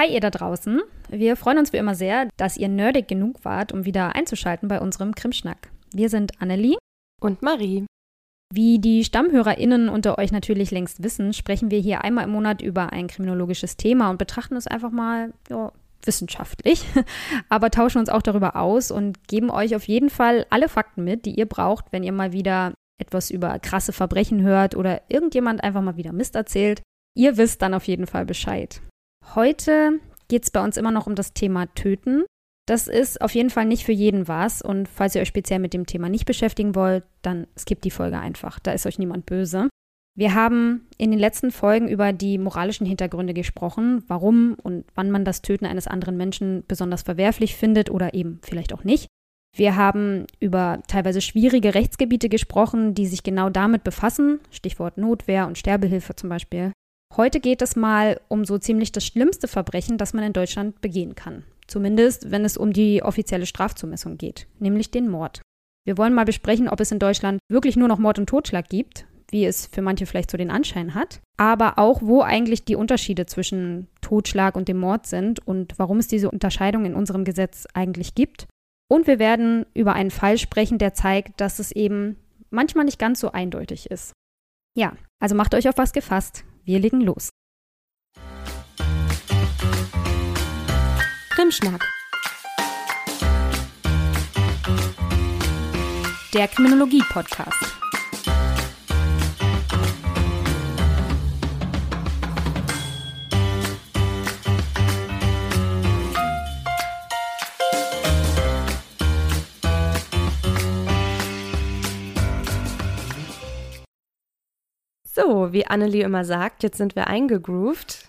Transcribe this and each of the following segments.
Hi ihr da draußen. Wir freuen uns wie immer sehr, dass ihr nerdig genug wart, um wieder einzuschalten bei unserem Krimschnack. Wir sind Annelie und Marie. Wie die StammhörerInnen unter euch natürlich längst wissen, sprechen wir hier einmal im Monat über ein kriminologisches Thema und betrachten es einfach mal ja, wissenschaftlich, aber tauschen uns auch darüber aus und geben euch auf jeden Fall alle Fakten mit, die ihr braucht, wenn ihr mal wieder etwas über krasse Verbrechen hört oder irgendjemand einfach mal wieder Mist erzählt. Ihr wisst dann auf jeden Fall Bescheid. Heute geht es bei uns immer noch um das Thema Töten. Das ist auf jeden Fall nicht für jeden was. Und falls ihr euch speziell mit dem Thema nicht beschäftigen wollt, dann skippt die Folge einfach. Da ist euch niemand böse. Wir haben in den letzten Folgen über die moralischen Hintergründe gesprochen, warum und wann man das Töten eines anderen Menschen besonders verwerflich findet oder eben vielleicht auch nicht. Wir haben über teilweise schwierige Rechtsgebiete gesprochen, die sich genau damit befassen, Stichwort Notwehr und Sterbehilfe zum Beispiel. Heute geht es mal um so ziemlich das schlimmste Verbrechen, das man in Deutschland begehen kann. Zumindest, wenn es um die offizielle Strafzumessung geht, nämlich den Mord. Wir wollen mal besprechen, ob es in Deutschland wirklich nur noch Mord und Totschlag gibt, wie es für manche vielleicht so den Anschein hat, aber auch, wo eigentlich die Unterschiede zwischen Totschlag und dem Mord sind und warum es diese Unterscheidung in unserem Gesetz eigentlich gibt. Und wir werden über einen Fall sprechen, der zeigt, dass es eben manchmal nicht ganz so eindeutig ist. Ja, also macht euch auf was gefasst. Wir legen los. Krimschnack. Der Kriminologie-Podcast. So, wie Annelie immer sagt, jetzt sind wir eingegroovt.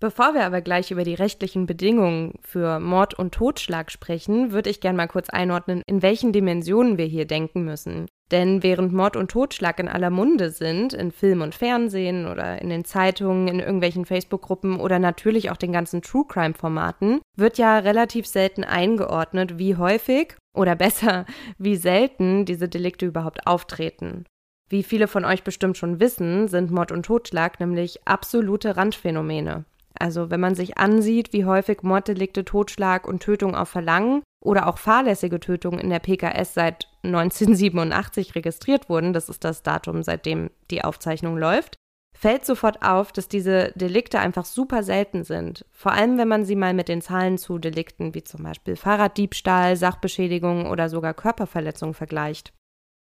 Bevor wir aber gleich über die rechtlichen Bedingungen für Mord und Totschlag sprechen, würde ich gerne mal kurz einordnen, in welchen Dimensionen wir hier denken müssen. Denn während Mord und Totschlag in aller Munde sind, in Film und Fernsehen oder in den Zeitungen, in irgendwelchen Facebook-Gruppen oder natürlich auch den ganzen True Crime-Formaten, wird ja relativ selten eingeordnet, wie häufig oder besser, wie selten diese Delikte überhaupt auftreten. Wie viele von euch bestimmt schon wissen, sind Mord und Totschlag nämlich absolute Randphänomene. Also wenn man sich ansieht, wie häufig Morddelikte, Totschlag und Tötung auf Verlangen oder auch fahrlässige Tötungen in der PKS seit 1987 registriert wurden, das ist das Datum, seitdem die Aufzeichnung läuft, fällt sofort auf, dass diese Delikte einfach super selten sind. Vor allem, wenn man sie mal mit den Zahlen zu Delikten wie zum Beispiel Fahrraddiebstahl, Sachbeschädigung oder sogar Körperverletzung vergleicht.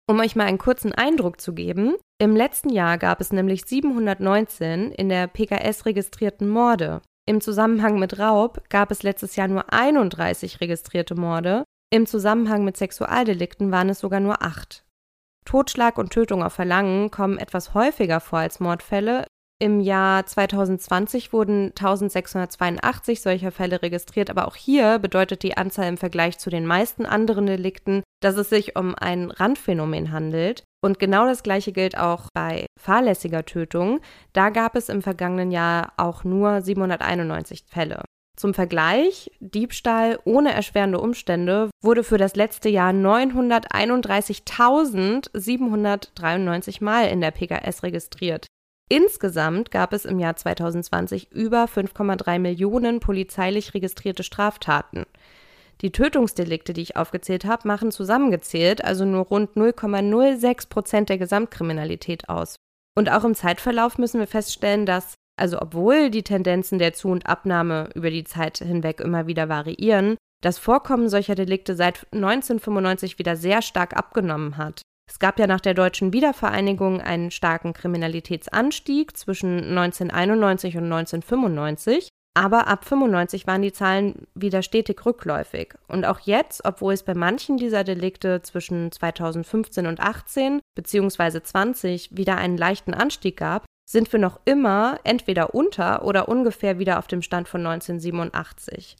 Um euch mal einen kurzen Eindruck zu geben, im letzten Jahr gab es nämlich 719 in der PKS registrierten Morde. Im Zusammenhang mit Raub gab es letztes Jahr nur 31 registrierte Morde. Im Zusammenhang mit Sexualdelikten waren es sogar nur 8. Totschlag und Tötung auf Verlangen kommen etwas häufiger vor als Mordfälle. Im Jahr 2020 wurden 1682 solcher Fälle registriert, aber auch hier bedeutet die Anzahl im Vergleich zu den meisten anderen Delikten, dass es sich um ein Randphänomen handelt. Und genau das gleiche gilt auch bei fahrlässiger Tötung. Da gab es im vergangenen Jahr auch nur 791 Fälle. Zum Vergleich, Diebstahl ohne erschwerende Umstände wurde für das letzte Jahr 931.793 Mal in der PKS registriert. Insgesamt gab es im Jahr 2020 über 5,3 Millionen polizeilich registrierte Straftaten. Die Tötungsdelikte, die ich aufgezählt habe, machen zusammengezählt also nur rund 0,06 Prozent der Gesamtkriminalität aus. Und auch im Zeitverlauf müssen wir feststellen, dass, also obwohl die Tendenzen der Zu- und Abnahme über die Zeit hinweg immer wieder variieren, das Vorkommen solcher Delikte seit 1995 wieder sehr stark abgenommen hat. Es gab ja nach der deutschen Wiedervereinigung einen starken Kriminalitätsanstieg zwischen 1991 und 1995, aber ab 95 waren die Zahlen wieder stetig rückläufig. Und auch jetzt, obwohl es bei manchen dieser Delikte zwischen 2015 und 18 bzw. 20 wieder einen leichten Anstieg gab, sind wir noch immer entweder unter oder ungefähr wieder auf dem Stand von 1987.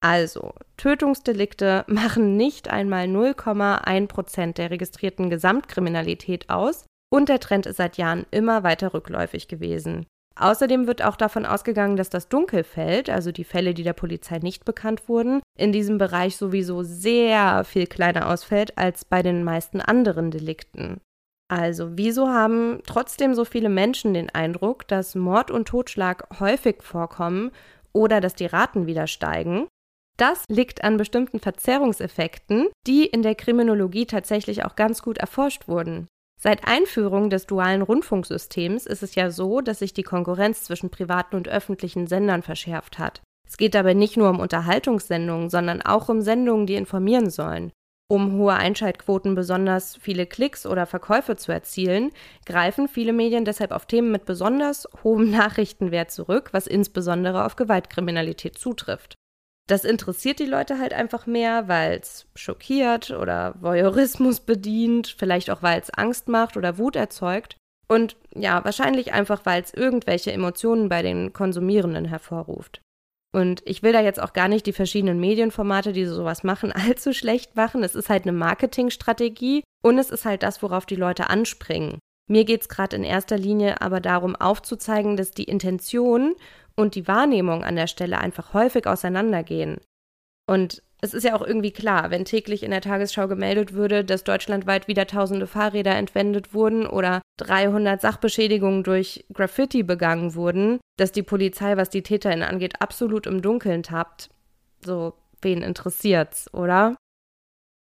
Also, Tötungsdelikte machen nicht einmal 0,1 Prozent der registrierten Gesamtkriminalität aus und der Trend ist seit Jahren immer weiter rückläufig gewesen. Außerdem wird auch davon ausgegangen, dass das Dunkelfeld, also die Fälle, die der Polizei nicht bekannt wurden, in diesem Bereich sowieso sehr viel kleiner ausfällt als bei den meisten anderen Delikten. Also, wieso haben trotzdem so viele Menschen den Eindruck, dass Mord und Totschlag häufig vorkommen oder dass die Raten wieder steigen. Das liegt an bestimmten Verzerrungseffekten, die in der Kriminologie tatsächlich auch ganz gut erforscht wurden. Seit Einführung des dualen Rundfunksystems ist es ja so, dass sich die Konkurrenz zwischen privaten und öffentlichen Sendern verschärft hat. Es geht dabei nicht nur um Unterhaltungssendungen, sondern auch um Sendungen, die informieren sollen. Um hohe Einschaltquoten, besonders viele Klicks oder Verkäufe zu erzielen, greifen viele Medien deshalb auf Themen mit besonders hohem Nachrichtenwert zurück, was insbesondere auf Gewaltkriminalität zutrifft. Das interessiert die Leute halt einfach mehr, weil es schockiert oder Voyeurismus bedient, vielleicht auch weil es Angst macht oder Wut erzeugt. Und ja, wahrscheinlich einfach, weil es irgendwelche Emotionen bei den Konsumierenden hervorruft. Und ich will da jetzt auch gar nicht die verschiedenen Medienformate, die sowas machen, allzu schlecht machen. Es ist halt eine Marketingstrategie und es ist halt das, worauf die Leute anspringen. Mir geht es gerade in erster Linie aber darum, aufzuzeigen, dass die Intention und die Wahrnehmung an der Stelle einfach häufig auseinandergehen. Und es ist ja auch irgendwie klar, wenn täglich in der Tagesschau gemeldet würde, dass deutschlandweit wieder tausende Fahrräder entwendet wurden oder 300 Sachbeschädigungen durch Graffiti begangen wurden, dass die Polizei, was die TäterInnen angeht, absolut im Dunkeln tappt. So, wen interessiert's, oder?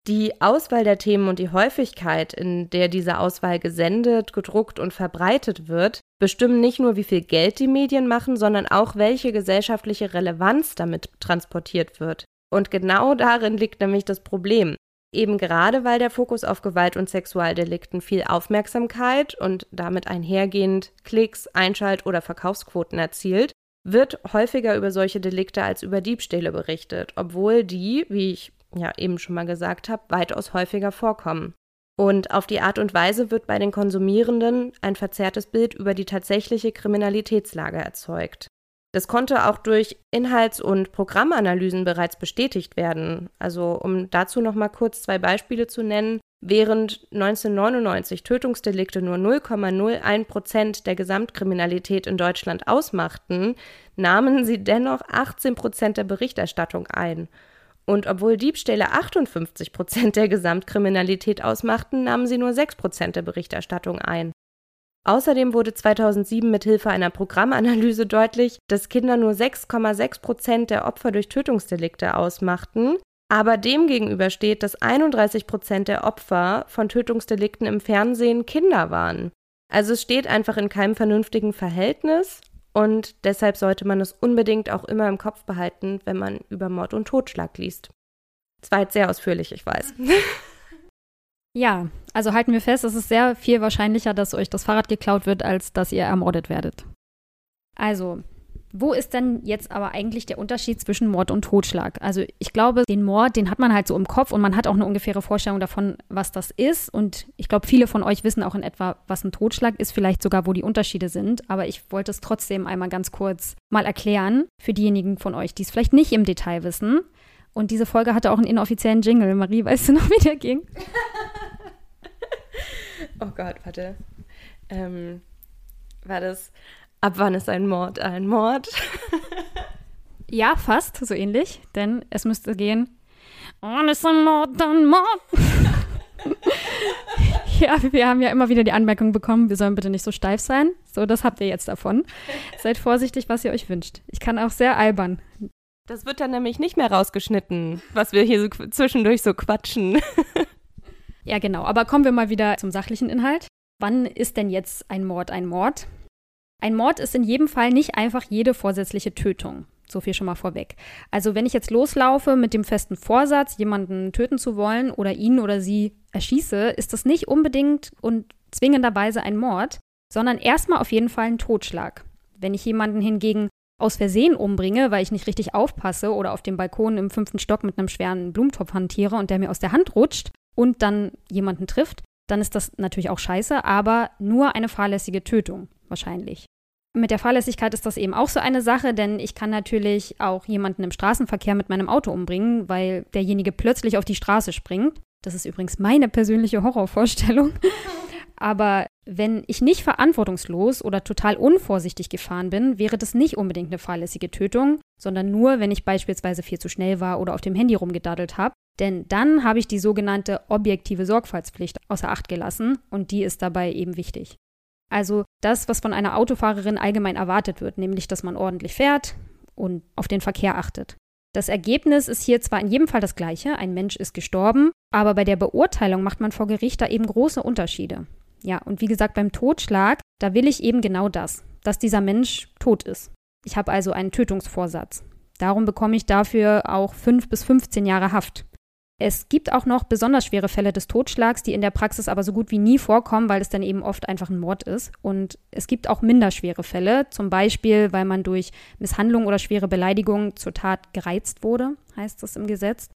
Die Auswahl der Themen und die Häufigkeit, in der diese Auswahl gesendet, gedruckt und verbreitet wird, bestimmen nicht nur, wie viel Geld die Medien machen, sondern auch, welche gesellschaftliche Relevanz damit transportiert wird. Und genau darin liegt nämlich das Problem. Eben gerade weil der Fokus auf Gewalt und Sexualdelikten viel Aufmerksamkeit und damit einhergehend Klicks, Einschalt- oder Verkaufsquoten erzielt, wird häufiger über solche Delikte als über Diebstähle berichtet, obwohl die, wie ich ja eben schon mal gesagt habe, weitaus häufiger vorkommen. Und auf die Art und Weise wird bei den Konsumierenden ein verzerrtes Bild über die tatsächliche Kriminalitätslage erzeugt. Das konnte auch durch Inhalts- und Programmanalysen bereits bestätigt werden. Also um dazu noch mal kurz zwei Beispiele zu nennen. Während 1999 Tötungsdelikte nur 0,01 Prozent der Gesamtkriminalität in Deutschland ausmachten, nahmen sie dennoch 18 Prozent der Berichterstattung ein. Und obwohl Diebstähle 58 Prozent der Gesamtkriminalität ausmachten, nahmen sie nur 6 Prozent der Berichterstattung ein. Außerdem wurde 2007 mit Hilfe einer Programmanalyse deutlich, dass Kinder nur 6,6 Prozent der Opfer durch Tötungsdelikte ausmachten, aber demgegenüber steht, dass 31 Prozent der Opfer von Tötungsdelikten im Fernsehen Kinder waren. Also es steht einfach in keinem vernünftigen Verhältnis und deshalb sollte man es unbedingt auch immer im Kopf behalten, wenn man über Mord und Totschlag liest. War jetzt sehr ausführlich, ich weiß. Ja, also halten wir fest, es ist sehr viel wahrscheinlicher, dass euch das Fahrrad geklaut wird, als dass ihr ermordet werdet. Also, wo ist denn jetzt aber eigentlich der Unterschied zwischen Mord und Totschlag? Also ich glaube, den Mord, den hat man halt so im Kopf und man hat auch eine ungefähre Vorstellung davon, was das ist. Und ich glaube, viele von euch wissen auch in etwa, was ein Totschlag ist, vielleicht sogar, wo die Unterschiede sind. Aber ich wollte es trotzdem einmal ganz kurz mal erklären für diejenigen von euch, die es vielleicht nicht im Detail wissen. Und diese Folge hatte auch einen inoffiziellen Jingle. Marie, weißt du noch, wie der ging? oh Gott, warte. Ähm, war das Ab wann ist ein Mord ein Mord? ja, fast so ähnlich, denn es müsste gehen. Wann ist ein Mord ein Mord? ja, wir haben ja immer wieder die Anmerkung bekommen, wir sollen bitte nicht so steif sein. So, das habt ihr jetzt davon. Seid vorsichtig, was ihr euch wünscht. Ich kann auch sehr albern. Das wird dann nämlich nicht mehr rausgeschnitten, was wir hier so zwischendurch so quatschen. ja, genau. Aber kommen wir mal wieder zum sachlichen Inhalt. Wann ist denn jetzt ein Mord ein Mord? Ein Mord ist in jedem Fall nicht einfach jede vorsätzliche Tötung. So viel schon mal vorweg. Also wenn ich jetzt loslaufe mit dem festen Vorsatz, jemanden töten zu wollen oder ihn oder sie erschieße, ist das nicht unbedingt und zwingenderweise ein Mord, sondern erstmal auf jeden Fall ein Totschlag. Wenn ich jemanden hingegen aus Versehen umbringe, weil ich nicht richtig aufpasse oder auf dem Balkon im fünften Stock mit einem schweren Blumentopf hantiere und der mir aus der Hand rutscht und dann jemanden trifft, dann ist das natürlich auch scheiße, aber nur eine fahrlässige Tötung wahrscheinlich. Mit der Fahrlässigkeit ist das eben auch so eine Sache, denn ich kann natürlich auch jemanden im Straßenverkehr mit meinem Auto umbringen, weil derjenige plötzlich auf die Straße springt. Das ist übrigens meine persönliche Horrorvorstellung. Aber wenn ich nicht verantwortungslos oder total unvorsichtig gefahren bin, wäre das nicht unbedingt eine fahrlässige Tötung, sondern nur, wenn ich beispielsweise viel zu schnell war oder auf dem Handy rumgedaddelt habe. Denn dann habe ich die sogenannte objektive Sorgfaltspflicht außer Acht gelassen und die ist dabei eben wichtig. Also das, was von einer Autofahrerin allgemein erwartet wird, nämlich dass man ordentlich fährt und auf den Verkehr achtet. Das Ergebnis ist hier zwar in jedem Fall das gleiche, ein Mensch ist gestorben, aber bei der Beurteilung macht man vor Gericht da eben große Unterschiede. Ja, und wie gesagt, beim Totschlag, da will ich eben genau das, dass dieser Mensch tot ist. Ich habe also einen Tötungsvorsatz. Darum bekomme ich dafür auch 5 bis 15 Jahre Haft. Es gibt auch noch besonders schwere Fälle des Totschlags, die in der Praxis aber so gut wie nie vorkommen, weil es dann eben oft einfach ein Mord ist. Und es gibt auch minderschwere Fälle, zum Beispiel, weil man durch Misshandlung oder schwere Beleidigung zur Tat gereizt wurde, heißt es im Gesetz.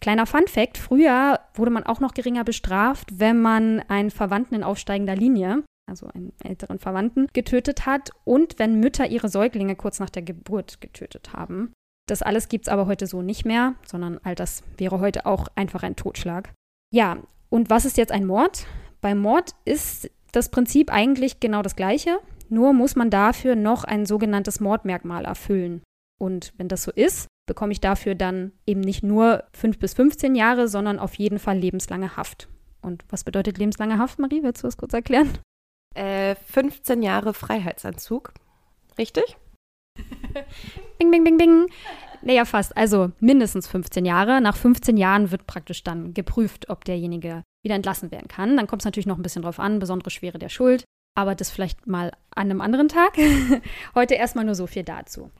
Kleiner Fun fact, früher wurde man auch noch geringer bestraft, wenn man einen Verwandten in aufsteigender Linie, also einen älteren Verwandten, getötet hat und wenn Mütter ihre Säuglinge kurz nach der Geburt getötet haben. Das alles gibt es aber heute so nicht mehr, sondern all das wäre heute auch einfach ein Totschlag. Ja, und was ist jetzt ein Mord? Beim Mord ist das Prinzip eigentlich genau das gleiche, nur muss man dafür noch ein sogenanntes Mordmerkmal erfüllen. Und wenn das so ist, bekomme ich dafür dann eben nicht nur 5 bis 15 Jahre, sondern auf jeden Fall lebenslange Haft. Und was bedeutet lebenslange Haft, Marie? Willst du das kurz erklären? Äh, 15 Jahre Freiheitsanzug. Richtig? bing, bing, bing, bing. Naja, fast. Also mindestens 15 Jahre. Nach 15 Jahren wird praktisch dann geprüft, ob derjenige wieder entlassen werden kann. Dann kommt es natürlich noch ein bisschen drauf an, besondere Schwere der Schuld. Aber das vielleicht mal an einem anderen Tag. Heute erstmal nur so viel dazu.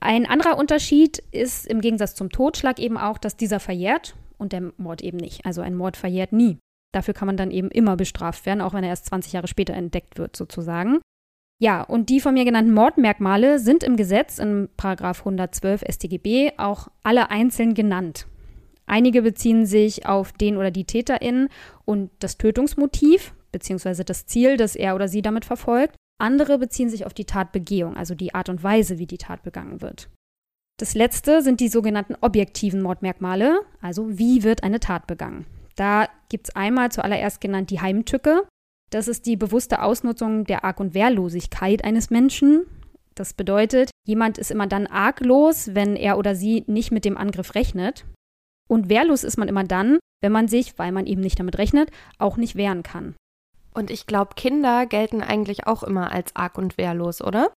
Ein anderer Unterschied ist im Gegensatz zum Totschlag eben auch, dass dieser verjährt und der Mord eben nicht. Also ein Mord verjährt nie. Dafür kann man dann eben immer bestraft werden, auch wenn er erst 20 Jahre später entdeckt wird, sozusagen. Ja, und die von mir genannten Mordmerkmale sind im Gesetz in Paragraf 112 StGB auch alle einzeln genannt. Einige beziehen sich auf den oder die TäterInnen und das Tötungsmotiv bzw. das Ziel, das er oder sie damit verfolgt. Andere beziehen sich auf die Tatbegehung, also die Art und Weise, wie die Tat begangen wird. Das letzte sind die sogenannten objektiven Mordmerkmale, also wie wird eine Tat begangen. Da gibt es einmal zuallererst genannt die Heimtücke. Das ist die bewusste Ausnutzung der Arg- und Wehrlosigkeit eines Menschen. Das bedeutet, jemand ist immer dann arglos, wenn er oder sie nicht mit dem Angriff rechnet. Und wehrlos ist man immer dann, wenn man sich, weil man eben nicht damit rechnet, auch nicht wehren kann. Und ich glaube, Kinder gelten eigentlich auch immer als arg und wehrlos, oder?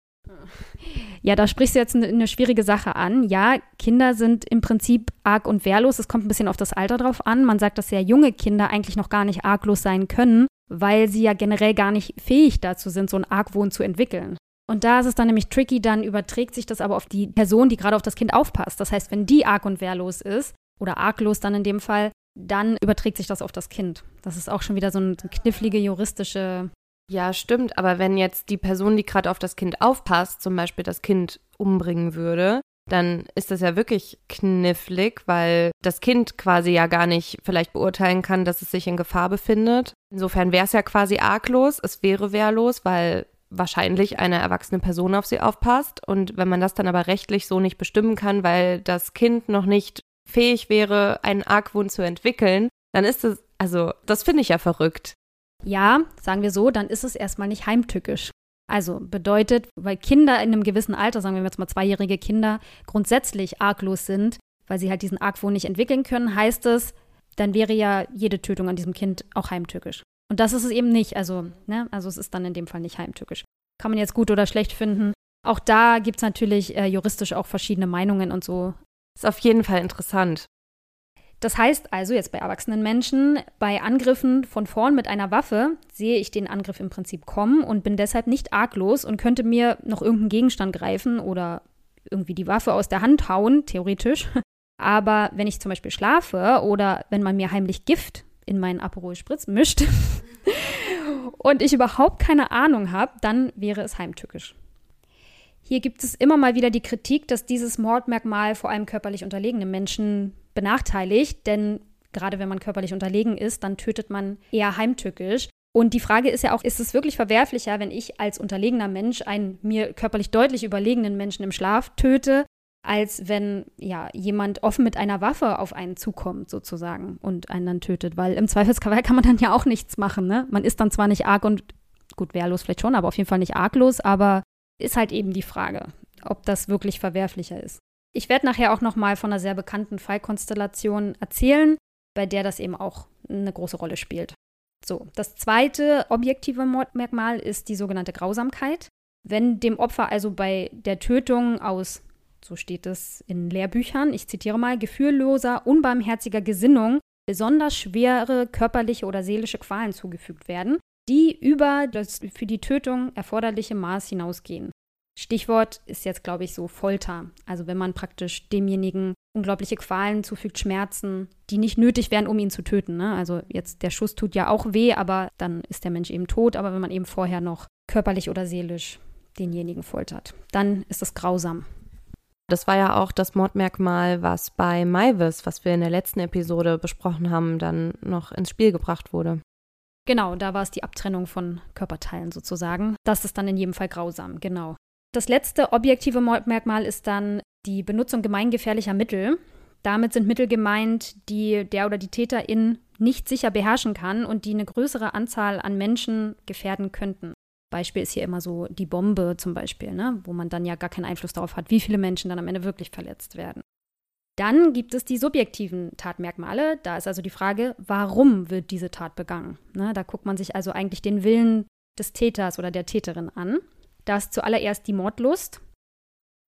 Ja, da sprichst du jetzt eine, schwierige Sache an. Ja, Kinder sind im Prinzip arg und wehrlos. Es kommt ein bisschen auf das Alter drauf an. Man sagt, dass sehr junge Kinder eigentlich noch gar nicht arglos sein können, weil sie ja generell gar nicht fähig dazu sind, so einen Argwohn zu entwickeln. Und da ist es dann nämlich tricky, dann überträgt sich das aber auf die Person, die gerade auf das Kind aufpasst. Das heißt, wenn die arg und wehrlos ist, oder arglos dann in dem Fall, dann überträgt sich das auf das Kind. Das ist auch schon wieder so eine knifflige juristische. Ja, stimmt. Aber wenn jetzt die Person, die gerade auf das Kind aufpasst, zum Beispiel das Kind umbringen würde, dann ist das ja wirklich knifflig, weil das Kind quasi ja gar nicht vielleicht beurteilen kann, dass es sich in Gefahr befindet. Insofern wäre es ja quasi arglos, es wäre wehrlos, weil wahrscheinlich eine erwachsene Person auf sie aufpasst. Und wenn man das dann aber rechtlich so nicht bestimmen kann, weil das Kind noch nicht fähig wäre, einen Argwohn zu entwickeln, dann ist es, also das finde ich ja verrückt. Ja, sagen wir so, dann ist es erstmal nicht heimtückisch. Also bedeutet, weil Kinder in einem gewissen Alter, sagen wir jetzt mal zweijährige Kinder, grundsätzlich arglos sind, weil sie halt diesen Argwohn nicht entwickeln können, heißt es, dann wäre ja jede Tötung an diesem Kind auch heimtückisch. Und das ist es eben nicht. Also, ne, also es ist dann in dem Fall nicht heimtückisch. Kann man jetzt gut oder schlecht finden. Auch da gibt es natürlich äh, juristisch auch verschiedene Meinungen und so. Ist auf jeden Fall interessant. Das heißt also jetzt bei erwachsenen Menschen, bei Angriffen von vorn mit einer Waffe sehe ich den Angriff im Prinzip kommen und bin deshalb nicht arglos und könnte mir noch irgendeinen Gegenstand greifen oder irgendwie die Waffe aus der Hand hauen, theoretisch. Aber wenn ich zum Beispiel schlafe oder wenn man mir heimlich Gift in meinen Aperol Spritz mischt und ich überhaupt keine Ahnung habe, dann wäre es heimtückisch. Hier gibt es immer mal wieder die Kritik, dass dieses Mordmerkmal vor allem körperlich unterlegene Menschen benachteiligt, denn gerade wenn man körperlich unterlegen ist, dann tötet man eher heimtückisch. Und die Frage ist ja auch, ist es wirklich verwerflicher, wenn ich als unterlegener Mensch einen mir körperlich deutlich überlegenen Menschen im Schlaf töte, als wenn ja jemand offen mit einer Waffe auf einen zukommt sozusagen und einen dann tötet, weil im Zweifelsfall kann man dann ja auch nichts machen, ne? Man ist dann zwar nicht arg und gut wehrlos vielleicht schon, aber auf jeden Fall nicht arglos, aber ist halt eben die Frage, ob das wirklich verwerflicher ist. Ich werde nachher auch noch mal von einer sehr bekannten Fallkonstellation erzählen, bei der das eben auch eine große Rolle spielt. So, das zweite objektive Mordmerkmal ist die sogenannte Grausamkeit. Wenn dem Opfer also bei der Tötung aus so steht es in Lehrbüchern, ich zitiere mal, gefühlloser, unbarmherziger Gesinnung besonders schwere körperliche oder seelische Qualen zugefügt werden, die über das für die Tötung erforderliche Maß hinausgehen. Stichwort ist jetzt, glaube ich, so Folter. Also wenn man praktisch demjenigen unglaubliche Qualen zufügt, Schmerzen, die nicht nötig wären, um ihn zu töten. Ne? Also jetzt der Schuss tut ja auch weh, aber dann ist der Mensch eben tot. Aber wenn man eben vorher noch körperlich oder seelisch denjenigen foltert, dann ist das grausam. Das war ja auch das Mordmerkmal, was bei Maivis, was wir in der letzten Episode besprochen haben, dann noch ins Spiel gebracht wurde. Genau, da war es die Abtrennung von Körperteilen sozusagen. Das ist dann in jedem Fall grausam, genau. Das letzte objektive Mordmerkmal ist dann die Benutzung gemeingefährlicher Mittel. Damit sind Mittel gemeint, die der oder die Täterin nicht sicher beherrschen kann und die eine größere Anzahl an Menschen gefährden könnten. Beispiel ist hier immer so die Bombe zum Beispiel, ne? wo man dann ja gar keinen Einfluss darauf hat, wie viele Menschen dann am Ende wirklich verletzt werden. Dann gibt es die subjektiven Tatmerkmale. Da ist also die Frage, warum wird diese Tat begangen? Ne? Da guckt man sich also eigentlich den Willen des Täters oder der Täterin an. Da ist zuallererst die Mordlust.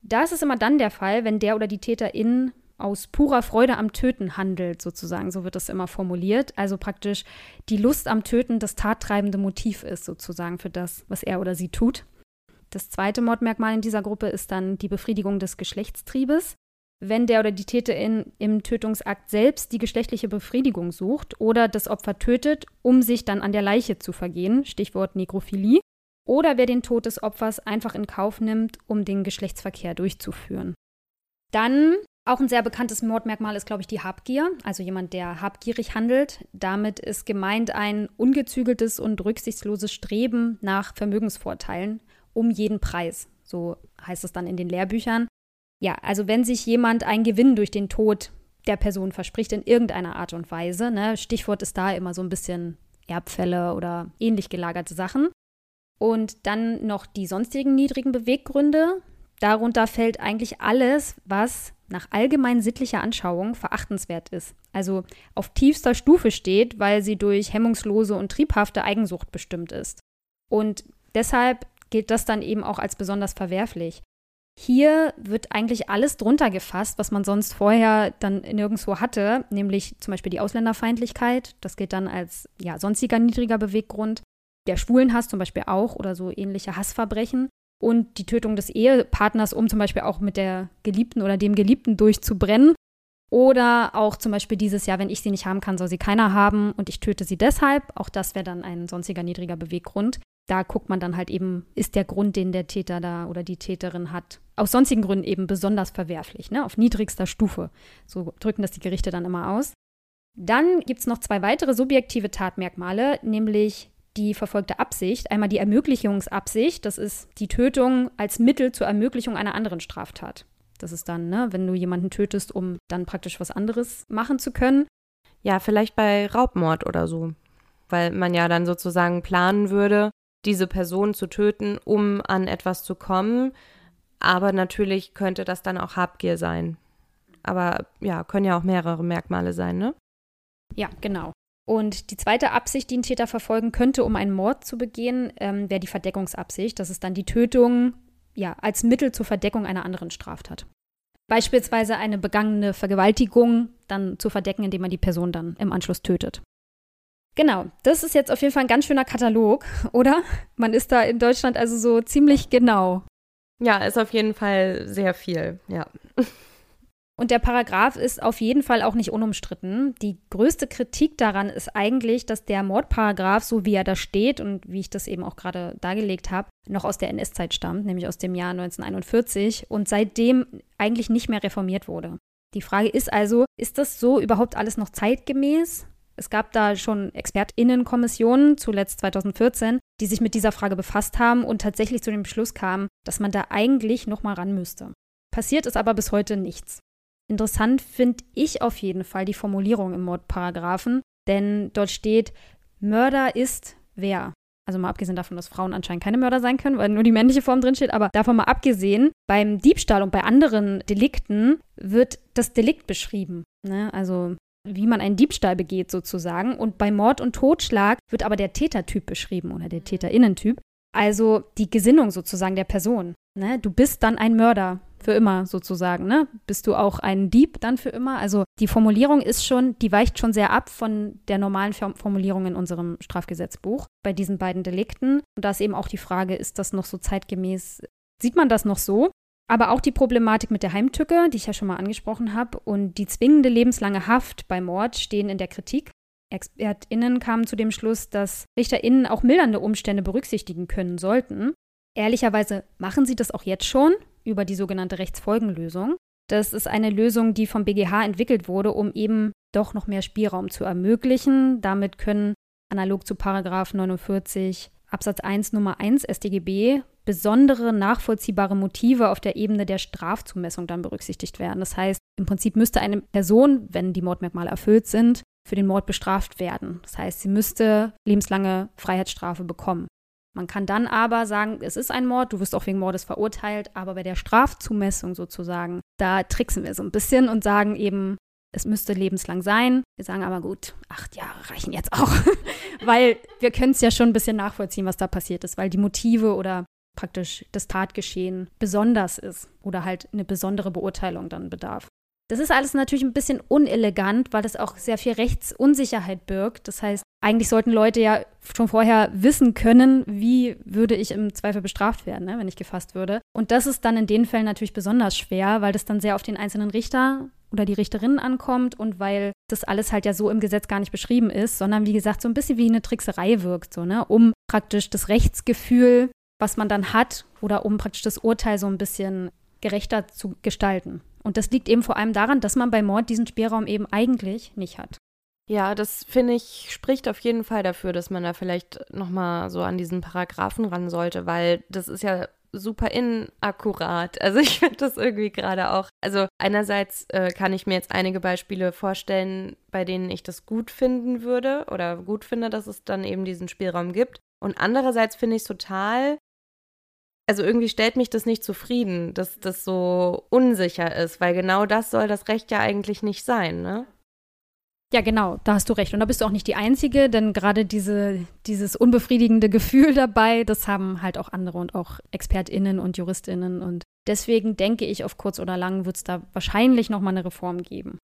Da ist es immer dann der Fall, wenn der oder die Täterin aus purer Freude am Töten handelt, sozusagen. So wird das immer formuliert. Also praktisch die Lust am Töten das tattreibende Motiv ist, sozusagen, für das, was er oder sie tut. Das zweite Mordmerkmal in dieser Gruppe ist dann die Befriedigung des Geschlechtstriebes. Wenn der oder die Täterin im Tötungsakt selbst die geschlechtliche Befriedigung sucht oder das Opfer tötet, um sich dann an der Leiche zu vergehen, Stichwort Nekrophilie, oder wer den Tod des Opfers einfach in Kauf nimmt, um den Geschlechtsverkehr durchzuführen. Dann auch ein sehr bekanntes Mordmerkmal ist, glaube ich, die Habgier, also jemand, der habgierig handelt. Damit ist gemeint ein ungezügeltes und rücksichtsloses Streben nach Vermögensvorteilen um jeden Preis. So heißt es dann in den Lehrbüchern. Ja, also wenn sich jemand einen Gewinn durch den Tod der Person verspricht in irgendeiner Art und Weise, ne, Stichwort ist da immer so ein bisschen Erbfälle oder ähnlich gelagerte Sachen. Und dann noch die sonstigen niedrigen Beweggründe. Darunter fällt eigentlich alles, was nach allgemein sittlicher Anschauung verachtenswert ist, also auf tiefster Stufe steht, weil sie durch hemmungslose und triebhafte Eigensucht bestimmt ist. Und deshalb gilt das dann eben auch als besonders verwerflich. Hier wird eigentlich alles drunter gefasst, was man sonst vorher dann nirgendwo hatte, nämlich zum Beispiel die Ausländerfeindlichkeit. Das gilt dann als ja, sonstiger niedriger Beweggrund. Der Schwulenhass zum Beispiel auch oder so ähnliche Hassverbrechen und die Tötung des Ehepartners, um zum Beispiel auch mit der Geliebten oder dem Geliebten durchzubrennen. Oder auch zum Beispiel dieses Jahr, wenn ich sie nicht haben kann, soll sie keiner haben und ich töte sie deshalb. Auch das wäre dann ein sonstiger niedriger Beweggrund. Da guckt man dann halt eben, ist der Grund, den der Täter da oder die Täterin hat, aus sonstigen Gründen eben besonders verwerflich, ne? auf niedrigster Stufe. So drücken das die Gerichte dann immer aus. Dann gibt es noch zwei weitere subjektive Tatmerkmale, nämlich die verfolgte Absicht. Einmal die Ermöglichungsabsicht, das ist die Tötung als Mittel zur Ermöglichung einer anderen Straftat. Das ist dann, ne, wenn du jemanden tötest, um dann praktisch was anderes machen zu können. Ja, vielleicht bei Raubmord oder so. Weil man ja dann sozusagen planen würde, diese Person zu töten, um an etwas zu kommen. Aber natürlich könnte das dann auch Habgier sein. Aber ja, können ja auch mehrere Merkmale sein, ne? Ja, genau. Und die zweite Absicht, die ein Täter verfolgen könnte, um einen Mord zu begehen, ähm, wäre die Verdeckungsabsicht. Das ist dann die Tötung ja, als Mittel zur Verdeckung einer anderen Straftat. Beispielsweise eine begangene Vergewaltigung dann zu verdecken, indem man die Person dann im Anschluss tötet. Genau, das ist jetzt auf jeden Fall ein ganz schöner Katalog, oder? Man ist da in Deutschland also so ziemlich genau. Ja, ist auf jeden Fall sehr viel, ja. Und der Paragraph ist auf jeden Fall auch nicht unumstritten. Die größte Kritik daran ist eigentlich, dass der Mordparagraph, so wie er da steht und wie ich das eben auch gerade dargelegt habe, noch aus der NS-Zeit stammt, nämlich aus dem Jahr 1941 und seitdem eigentlich nicht mehr reformiert wurde. Die Frage ist also, ist das so überhaupt alles noch zeitgemäß? Es gab da schon ExpertInnenkommissionen, zuletzt 2014, die sich mit dieser Frage befasst haben und tatsächlich zu dem Beschluss kamen, dass man da eigentlich noch mal ran müsste. Passiert ist aber bis heute nichts. Interessant finde ich auf jeden Fall die Formulierung im Mordparagraphen, denn dort steht, Mörder ist wer. Also mal abgesehen davon, dass Frauen anscheinend keine Mörder sein können, weil nur die männliche Form drinsteht, aber davon mal abgesehen, beim Diebstahl und bei anderen Delikten wird das Delikt beschrieben. Ne? Also wie man einen Diebstahl begeht sozusagen. Und bei Mord und Totschlag wird aber der Tätertyp beschrieben oder der Täterinnentyp. Also die Gesinnung sozusagen der Person. Ne? Du bist dann ein Mörder für immer sozusagen, ne? Bist du auch ein Dieb dann für immer? Also die Formulierung ist schon, die weicht schon sehr ab von der normalen Formulierung in unserem Strafgesetzbuch bei diesen beiden Delikten. Und da ist eben auch die Frage, ist das noch so zeitgemäß? Sieht man das noch so? Aber auch die Problematik mit der Heimtücke, die ich ja schon mal angesprochen habe, und die zwingende lebenslange Haft bei Mord stehen in der Kritik. ExpertInnen kamen zu dem Schluss, dass RichterInnen auch mildernde Umstände berücksichtigen können sollten. Ehrlicherweise machen sie das auch jetzt schon über die sogenannte Rechtsfolgenlösung. Das ist eine Lösung, die vom BGH entwickelt wurde, um eben doch noch mehr Spielraum zu ermöglichen. Damit können analog zu Paragraf 49 Absatz 1 Nummer 1 StGB besondere nachvollziehbare Motive auf der Ebene der Strafzumessung dann berücksichtigt werden. Das heißt, im Prinzip müsste eine Person, wenn die Mordmerkmale erfüllt sind, für den Mord bestraft werden. Das heißt, sie müsste lebenslange Freiheitsstrafe bekommen. Man kann dann aber sagen, es ist ein Mord, du wirst auch wegen Mordes verurteilt, aber bei der Strafzumessung sozusagen, da tricksen wir so ein bisschen und sagen eben, es müsste lebenslang sein. Wir sagen aber gut, acht Jahre reichen jetzt auch, weil wir können es ja schon ein bisschen nachvollziehen, was da passiert ist, weil die Motive oder praktisch das Tatgeschehen besonders ist oder halt eine besondere Beurteilung dann bedarf. Das ist alles natürlich ein bisschen unelegant, weil das auch sehr viel Rechtsunsicherheit birgt. Das heißt, eigentlich sollten Leute ja schon vorher wissen können, wie würde ich im Zweifel bestraft werden, ne, wenn ich gefasst würde. Und das ist dann in den Fällen natürlich besonders schwer, weil das dann sehr auf den einzelnen Richter oder die Richterinnen ankommt und weil das alles halt ja so im Gesetz gar nicht beschrieben ist, sondern wie gesagt so ein bisschen wie eine Trickserei wirkt, so, ne, um praktisch das Rechtsgefühl, was man dann hat, oder um praktisch das Urteil so ein bisschen gerechter zu gestalten. Und das liegt eben vor allem daran, dass man bei Mord diesen Spielraum eben eigentlich nicht hat. Ja, das finde ich spricht auf jeden Fall dafür, dass man da vielleicht noch mal so an diesen Paragraphen ran sollte, weil das ist ja super inakkurat. Also ich finde das irgendwie gerade auch. Also einerseits äh, kann ich mir jetzt einige Beispiele vorstellen, bei denen ich das gut finden würde oder gut finde, dass es dann eben diesen Spielraum gibt. Und andererseits finde ich es total also irgendwie stellt mich das nicht zufrieden, dass das so unsicher ist, weil genau das soll das Recht ja eigentlich nicht sein, ne? Ja, genau, da hast du recht. Und da bist du auch nicht die Einzige, denn gerade diese, dieses unbefriedigende Gefühl dabei, das haben halt auch andere und auch ExpertInnen und JuristInnen. Und deswegen denke ich, auf kurz oder lang wird es da wahrscheinlich nochmal eine Reform geben.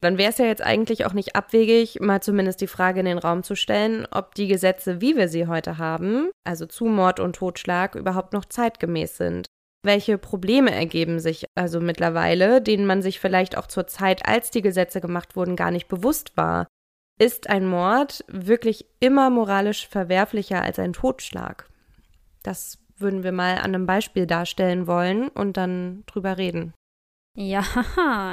Dann wäre es ja jetzt eigentlich auch nicht abwegig, mal zumindest die Frage in den Raum zu stellen, ob die Gesetze, wie wir sie heute haben, also zu Mord und Totschlag, überhaupt noch zeitgemäß sind. Welche Probleme ergeben sich also mittlerweile, denen man sich vielleicht auch zur Zeit, als die Gesetze gemacht wurden, gar nicht bewusst war? Ist ein Mord wirklich immer moralisch verwerflicher als ein Totschlag? Das würden wir mal an einem Beispiel darstellen wollen und dann drüber reden. Ja,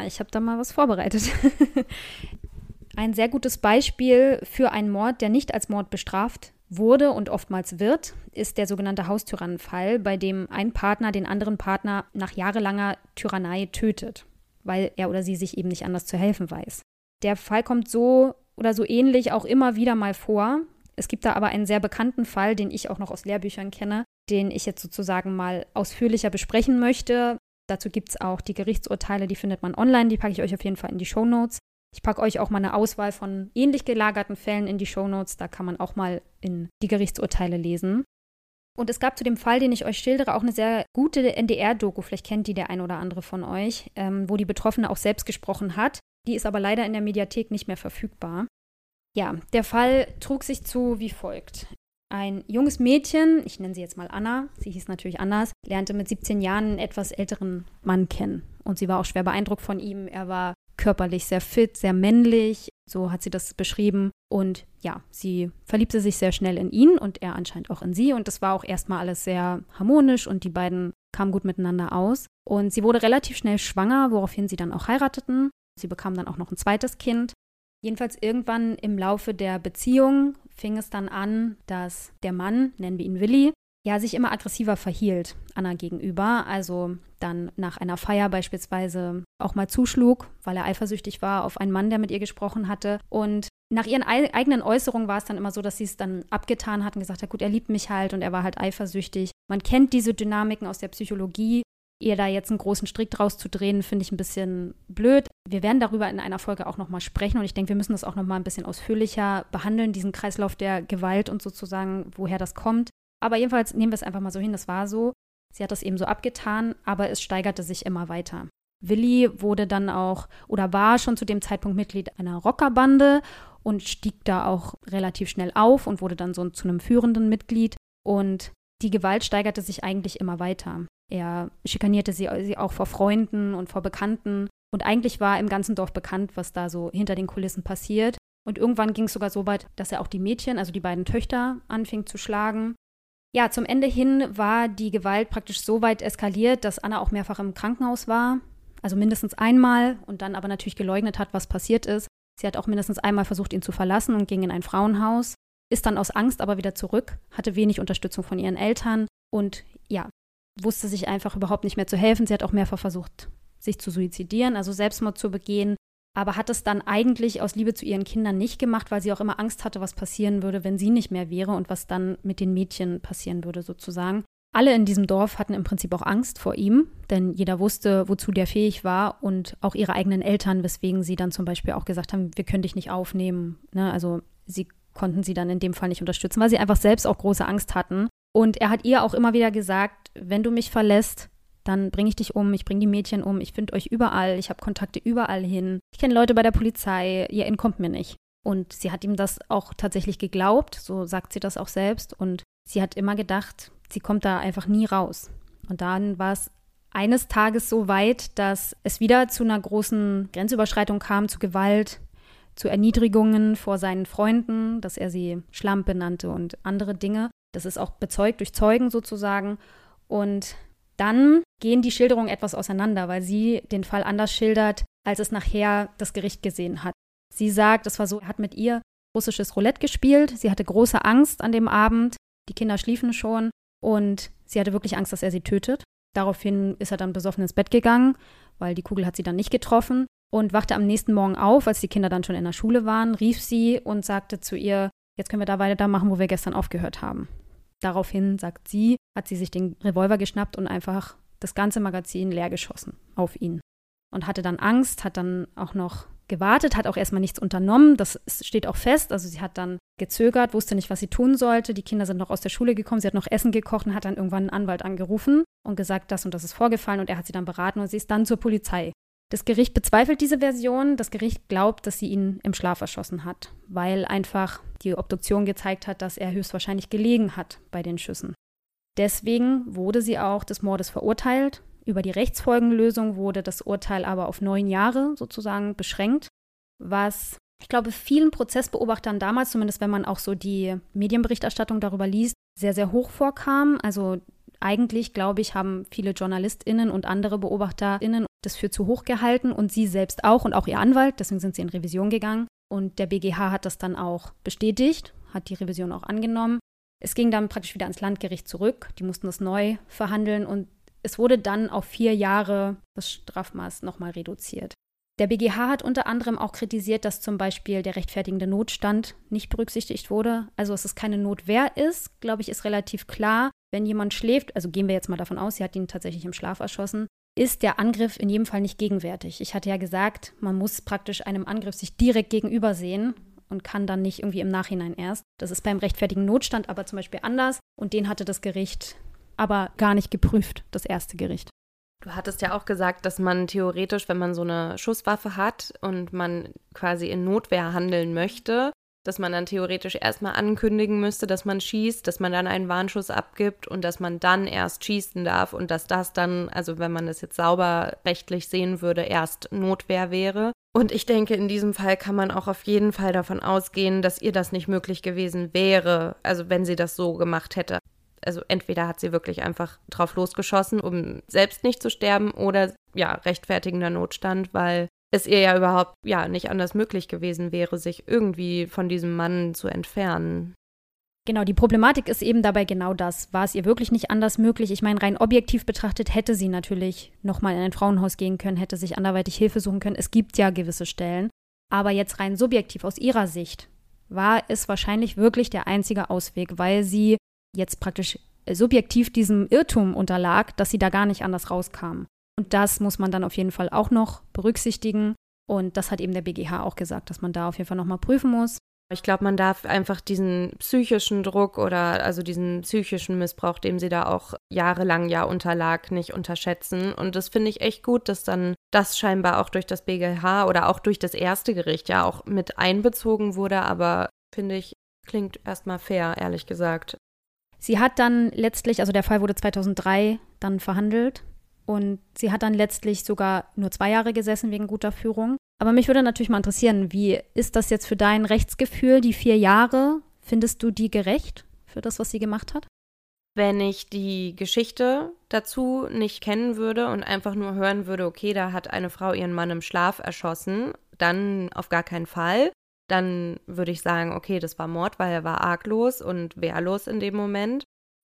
ich habe da mal was vorbereitet. Ein sehr gutes Beispiel für einen Mord, der nicht als Mord bestraft wurde und oftmals wird, ist der sogenannte Haustyrannenfall, bei dem ein Partner den anderen Partner nach jahrelanger Tyrannei tötet, weil er oder sie sich eben nicht anders zu helfen weiß. Der Fall kommt so oder so ähnlich auch immer wieder mal vor. Es gibt da aber einen sehr bekannten Fall, den ich auch noch aus Lehrbüchern kenne, den ich jetzt sozusagen mal ausführlicher besprechen möchte. Dazu gibt es auch die Gerichtsurteile, die findet man online, die packe ich euch auf jeden Fall in die Show Notes. Ich packe euch auch mal eine Auswahl von ähnlich gelagerten Fällen in die Show Notes, da kann man auch mal in die Gerichtsurteile lesen. Und es gab zu dem Fall, den ich euch schildere, auch eine sehr gute NDR-Doku, vielleicht kennt die der ein oder andere von euch, ähm, wo die Betroffene auch selbst gesprochen hat. Die ist aber leider in der Mediathek nicht mehr verfügbar. Ja, der Fall trug sich zu wie folgt. Ein junges Mädchen, ich nenne sie jetzt mal Anna, sie hieß natürlich anders, lernte mit 17 Jahren einen etwas älteren Mann kennen. Und sie war auch schwer beeindruckt von ihm. Er war körperlich sehr fit, sehr männlich, so hat sie das beschrieben. Und ja, sie verliebte sich sehr schnell in ihn und er anscheinend auch in sie. Und das war auch erstmal alles sehr harmonisch und die beiden kamen gut miteinander aus. Und sie wurde relativ schnell schwanger, woraufhin sie dann auch heirateten. Sie bekam dann auch noch ein zweites Kind. Jedenfalls irgendwann im Laufe der Beziehung fing es dann an, dass der Mann, nennen wir ihn Willi, ja, sich immer aggressiver verhielt Anna gegenüber. Also dann nach einer Feier beispielsweise auch mal zuschlug, weil er eifersüchtig war auf einen Mann, der mit ihr gesprochen hatte. Und nach ihren eigenen Äußerungen war es dann immer so, dass sie es dann abgetan hat und gesagt hat, gut, er liebt mich halt und er war halt eifersüchtig. Man kennt diese Dynamiken aus der Psychologie ihr da jetzt einen großen Strick draus zu drehen, finde ich ein bisschen blöd. Wir werden darüber in einer Folge auch nochmal sprechen und ich denke, wir müssen das auch nochmal ein bisschen ausführlicher behandeln, diesen Kreislauf der Gewalt und sozusagen, woher das kommt. Aber jedenfalls nehmen wir es einfach mal so hin, das war so. Sie hat das eben so abgetan, aber es steigerte sich immer weiter. Willi wurde dann auch oder war schon zu dem Zeitpunkt Mitglied einer Rockerbande und stieg da auch relativ schnell auf und wurde dann so zu einem führenden Mitglied. Und die Gewalt steigerte sich eigentlich immer weiter. Er schikanierte sie, sie auch vor Freunden und vor Bekannten. Und eigentlich war im ganzen Dorf bekannt, was da so hinter den Kulissen passiert. Und irgendwann ging es sogar so weit, dass er auch die Mädchen, also die beiden Töchter, anfing zu schlagen. Ja, zum Ende hin war die Gewalt praktisch so weit eskaliert, dass Anna auch mehrfach im Krankenhaus war. Also mindestens einmal und dann aber natürlich geleugnet hat, was passiert ist. Sie hat auch mindestens einmal versucht, ihn zu verlassen und ging in ein Frauenhaus, ist dann aus Angst aber wieder zurück, hatte wenig Unterstützung von ihren Eltern und ja, wusste sich einfach überhaupt nicht mehr zu helfen. Sie hat auch mehrfach versucht, sich zu suizidieren, also Selbstmord zu begehen, aber hat es dann eigentlich aus Liebe zu ihren Kindern nicht gemacht, weil sie auch immer Angst hatte, was passieren würde, wenn sie nicht mehr wäre und was dann mit den Mädchen passieren würde sozusagen. Alle in diesem Dorf hatten im Prinzip auch Angst vor ihm, denn jeder wusste, wozu der fähig war und auch ihre eigenen Eltern, weswegen sie dann zum Beispiel auch gesagt haben, wir können dich nicht aufnehmen. Ne? Also sie konnten sie dann in dem Fall nicht unterstützen, weil sie einfach selbst auch große Angst hatten. Und er hat ihr auch immer wieder gesagt, wenn du mich verlässt, dann bringe ich dich um, ich bringe die Mädchen um, ich finde euch überall, ich habe Kontakte überall hin, ich kenne Leute bei der Polizei, ihr entkommt mir nicht. Und sie hat ihm das auch tatsächlich geglaubt, so sagt sie das auch selbst. Und sie hat immer gedacht, sie kommt da einfach nie raus. Und dann war es eines Tages so weit, dass es wieder zu einer großen Grenzüberschreitung kam, zu Gewalt, zu Erniedrigungen vor seinen Freunden, dass er sie Schlampe nannte und andere Dinge. Das ist auch bezeugt durch Zeugen sozusagen. Und dann gehen die Schilderungen etwas auseinander, weil sie den Fall anders schildert, als es nachher das Gericht gesehen hat. Sie sagt, es war so, er hat mit ihr russisches Roulette gespielt. Sie hatte große Angst an dem Abend. Die Kinder schliefen schon und sie hatte wirklich Angst, dass er sie tötet. Daraufhin ist er dann besoffen ins Bett gegangen, weil die Kugel hat sie dann nicht getroffen und wachte am nächsten Morgen auf, als die Kinder dann schon in der Schule waren, rief sie und sagte zu ihr, jetzt können wir da weitermachen, wo wir gestern aufgehört haben. Daraufhin, sagt sie, hat sie sich den Revolver geschnappt und einfach das ganze Magazin leer geschossen auf ihn. Und hatte dann Angst, hat dann auch noch gewartet, hat auch erstmal nichts unternommen. Das steht auch fest. Also sie hat dann gezögert, wusste nicht, was sie tun sollte. Die Kinder sind noch aus der Schule gekommen. Sie hat noch Essen gekocht und hat dann irgendwann einen Anwalt angerufen und gesagt, das und das ist vorgefallen. Und er hat sie dann beraten und sie ist dann zur Polizei. Das Gericht bezweifelt diese Version. Das Gericht glaubt, dass sie ihn im Schlaf erschossen hat, weil einfach die Obduktion gezeigt hat, dass er höchstwahrscheinlich gelegen hat bei den Schüssen. Deswegen wurde sie auch des Mordes verurteilt über die Rechtsfolgenlösung wurde das Urteil aber auf neun Jahre sozusagen beschränkt, was ich glaube, vielen Prozessbeobachtern damals, zumindest wenn man auch so die Medienberichterstattung darüber liest, sehr, sehr hoch vorkam. Also eigentlich, glaube ich, haben viele JournalistInnen und andere BeobachterInnen das für zu hoch gehalten und sie selbst auch und auch ihr Anwalt. Deswegen sind sie in Revision gegangen. Und der BGH hat das dann auch bestätigt, hat die Revision auch angenommen. Es ging dann praktisch wieder ans Landgericht zurück. Die mussten das neu verhandeln und es wurde dann auf vier Jahre das Strafmaß nochmal reduziert. Der BGH hat unter anderem auch kritisiert, dass zum Beispiel der rechtfertigende Notstand nicht berücksichtigt wurde. Also, dass es keine Notwehr ist, glaube ich, ist relativ klar. Wenn jemand schläft, also gehen wir jetzt mal davon aus, sie hat ihn tatsächlich im Schlaf erschossen, ist der Angriff in jedem Fall nicht gegenwärtig. Ich hatte ja gesagt, man muss praktisch einem Angriff sich direkt gegenüber sehen und kann dann nicht irgendwie im Nachhinein erst. Das ist beim rechtfertigen Notstand aber zum Beispiel anders und den hatte das Gericht aber gar nicht geprüft, das erste Gericht. Du hattest ja auch gesagt, dass man theoretisch, wenn man so eine Schusswaffe hat und man quasi in Notwehr handeln möchte, dass man dann theoretisch erstmal ankündigen müsste, dass man schießt, dass man dann einen Warnschuss abgibt und dass man dann erst schießen darf und dass das dann, also wenn man das jetzt sauber rechtlich sehen würde, erst Notwehr wäre. Und ich denke, in diesem Fall kann man auch auf jeden Fall davon ausgehen, dass ihr das nicht möglich gewesen wäre, also wenn sie das so gemacht hätte also entweder hat sie wirklich einfach drauf losgeschossen, um selbst nicht zu sterben, oder ja, rechtfertigender Notstand, weil es ihr ja überhaupt ja nicht anders möglich gewesen wäre, sich irgendwie von diesem Mann zu entfernen. Genau, die Problematik ist eben dabei genau das. War es ihr wirklich nicht anders möglich? Ich meine, rein objektiv betrachtet hätte sie natürlich nochmal in ein Frauenhaus gehen können, hätte sich anderweitig Hilfe suchen können. Es gibt ja gewisse Stellen. Aber jetzt rein subjektiv aus ihrer Sicht war es wahrscheinlich wirklich der einzige Ausweg, weil sie jetzt praktisch subjektiv diesem Irrtum unterlag, dass sie da gar nicht anders rauskam. Und das muss man dann auf jeden Fall auch noch berücksichtigen. Und das hat eben der BGH auch gesagt, dass man da auf jeden Fall nochmal prüfen muss. Ich glaube, man darf einfach diesen psychischen Druck oder also diesen psychischen Missbrauch, dem sie da auch jahrelang ja unterlag, nicht unterschätzen. Und das finde ich echt gut, dass dann das scheinbar auch durch das BGH oder auch durch das erste Gericht ja auch mit einbezogen wurde. Aber finde ich, klingt erstmal fair, ehrlich gesagt. Sie hat dann letztlich, also der Fall wurde 2003 dann verhandelt und sie hat dann letztlich sogar nur zwei Jahre gesessen wegen guter Führung. Aber mich würde natürlich mal interessieren, wie ist das jetzt für dein Rechtsgefühl, die vier Jahre? Findest du die gerecht für das, was sie gemacht hat? Wenn ich die Geschichte dazu nicht kennen würde und einfach nur hören würde, okay, da hat eine Frau ihren Mann im Schlaf erschossen, dann auf gar keinen Fall. Dann würde ich sagen, okay, das war Mord, weil er war arglos und wehrlos in dem Moment.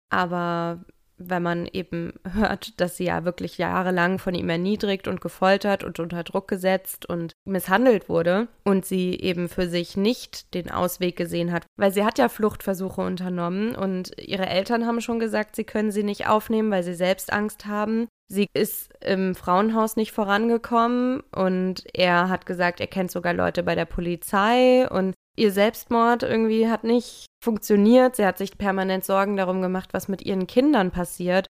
Aber wenn man eben hört, dass sie ja wirklich jahrelang von ihm erniedrigt und gefoltert und unter Druck gesetzt und misshandelt wurde und sie eben für sich nicht den Ausweg gesehen hat, weil sie hat ja Fluchtversuche unternommen und ihre Eltern haben schon gesagt, sie können sie nicht aufnehmen, weil sie selbst Angst haben. Sie ist im Frauenhaus nicht vorangekommen und er hat gesagt, er kennt sogar Leute bei der Polizei und ihr Selbstmord irgendwie hat nicht funktioniert. Sie hat sich permanent Sorgen darum gemacht, was mit ihren Kindern passiert.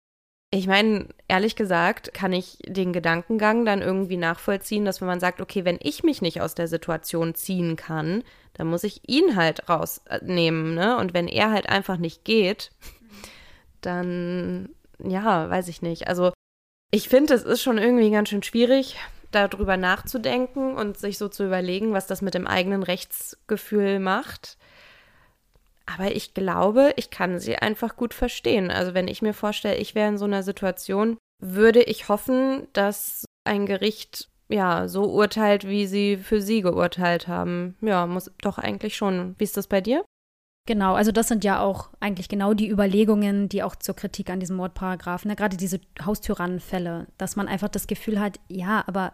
Ich meine, ehrlich gesagt, kann ich den Gedankengang dann irgendwie nachvollziehen, dass wenn man sagt, okay, wenn ich mich nicht aus der Situation ziehen kann, dann muss ich ihn halt rausnehmen, ne? Und wenn er halt einfach nicht geht, dann, ja, weiß ich nicht. Also, ich finde, es ist schon irgendwie ganz schön schwierig, darüber nachzudenken und sich so zu überlegen, was das mit dem eigenen Rechtsgefühl macht. Aber ich glaube, ich kann sie einfach gut verstehen. Also wenn ich mir vorstelle, ich wäre in so einer Situation, würde ich hoffen, dass ein Gericht ja so urteilt, wie sie für sie geurteilt haben. Ja, muss doch eigentlich schon. Wie ist das bei dir? Genau, also das sind ja auch eigentlich genau die Überlegungen, die auch zur Kritik an diesem Mordparagraphen, ne, gerade diese Haustyrannenfälle, dass man einfach das Gefühl hat, ja, aber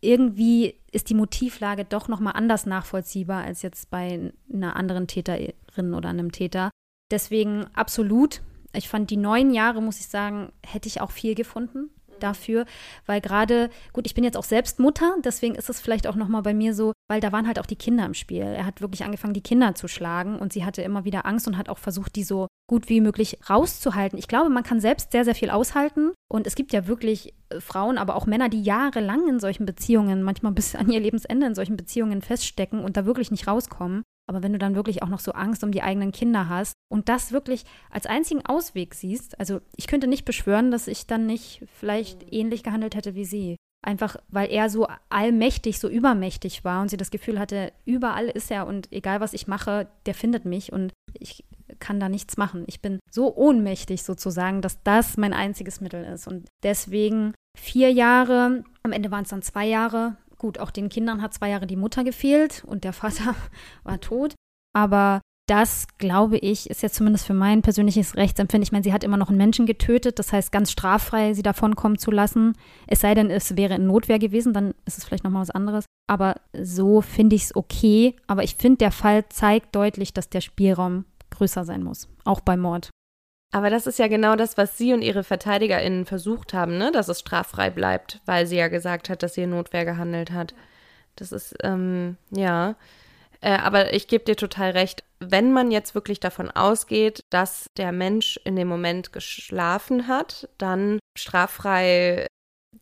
irgendwie ist die Motivlage doch noch mal anders nachvollziehbar als jetzt bei einer anderen Täterin oder einem Täter. Deswegen absolut. Ich fand die neun Jahre, muss ich sagen, hätte ich auch viel gefunden dafür, weil gerade, gut, ich bin jetzt auch selbst Mutter, deswegen ist es vielleicht auch nochmal bei mir so, weil da waren halt auch die Kinder im Spiel. Er hat wirklich angefangen, die Kinder zu schlagen und sie hatte immer wieder Angst und hat auch versucht, die so gut wie möglich rauszuhalten. Ich glaube, man kann selbst sehr, sehr viel aushalten und es gibt ja wirklich äh, Frauen, aber auch Männer, die jahrelang in solchen Beziehungen, manchmal bis an ihr Lebensende in solchen Beziehungen feststecken und da wirklich nicht rauskommen. Aber wenn du dann wirklich auch noch so Angst um die eigenen Kinder hast und das wirklich als einzigen Ausweg siehst, also ich könnte nicht beschwören, dass ich dann nicht vielleicht ähnlich gehandelt hätte wie sie. Einfach weil er so allmächtig, so übermächtig war und sie das Gefühl hatte, überall ist er und egal was ich mache, der findet mich und ich kann da nichts machen. Ich bin so ohnmächtig sozusagen, dass das mein einziges Mittel ist. Und deswegen vier Jahre, am Ende waren es dann zwei Jahre, Gut, auch den Kindern hat zwei Jahre die Mutter gefehlt und der Vater war tot. Aber das, glaube ich, ist jetzt zumindest für mein persönliches Rechtsempfinden. Ich meine, sie hat immer noch einen Menschen getötet, das heißt, ganz straffrei sie davonkommen zu lassen. Es sei denn, es wäre in Notwehr gewesen, dann ist es vielleicht nochmal was anderes. Aber so finde ich es okay. Aber ich finde, der Fall zeigt deutlich, dass der Spielraum größer sein muss, auch bei Mord. Aber das ist ja genau das, was sie und ihre VerteidigerInnen versucht haben, ne? dass es straffrei bleibt, weil sie ja gesagt hat, dass sie in Notwehr gehandelt hat. Das ist, ähm, ja. Äh, aber ich gebe dir total recht, wenn man jetzt wirklich davon ausgeht, dass der Mensch in dem Moment geschlafen hat, dann straffrei,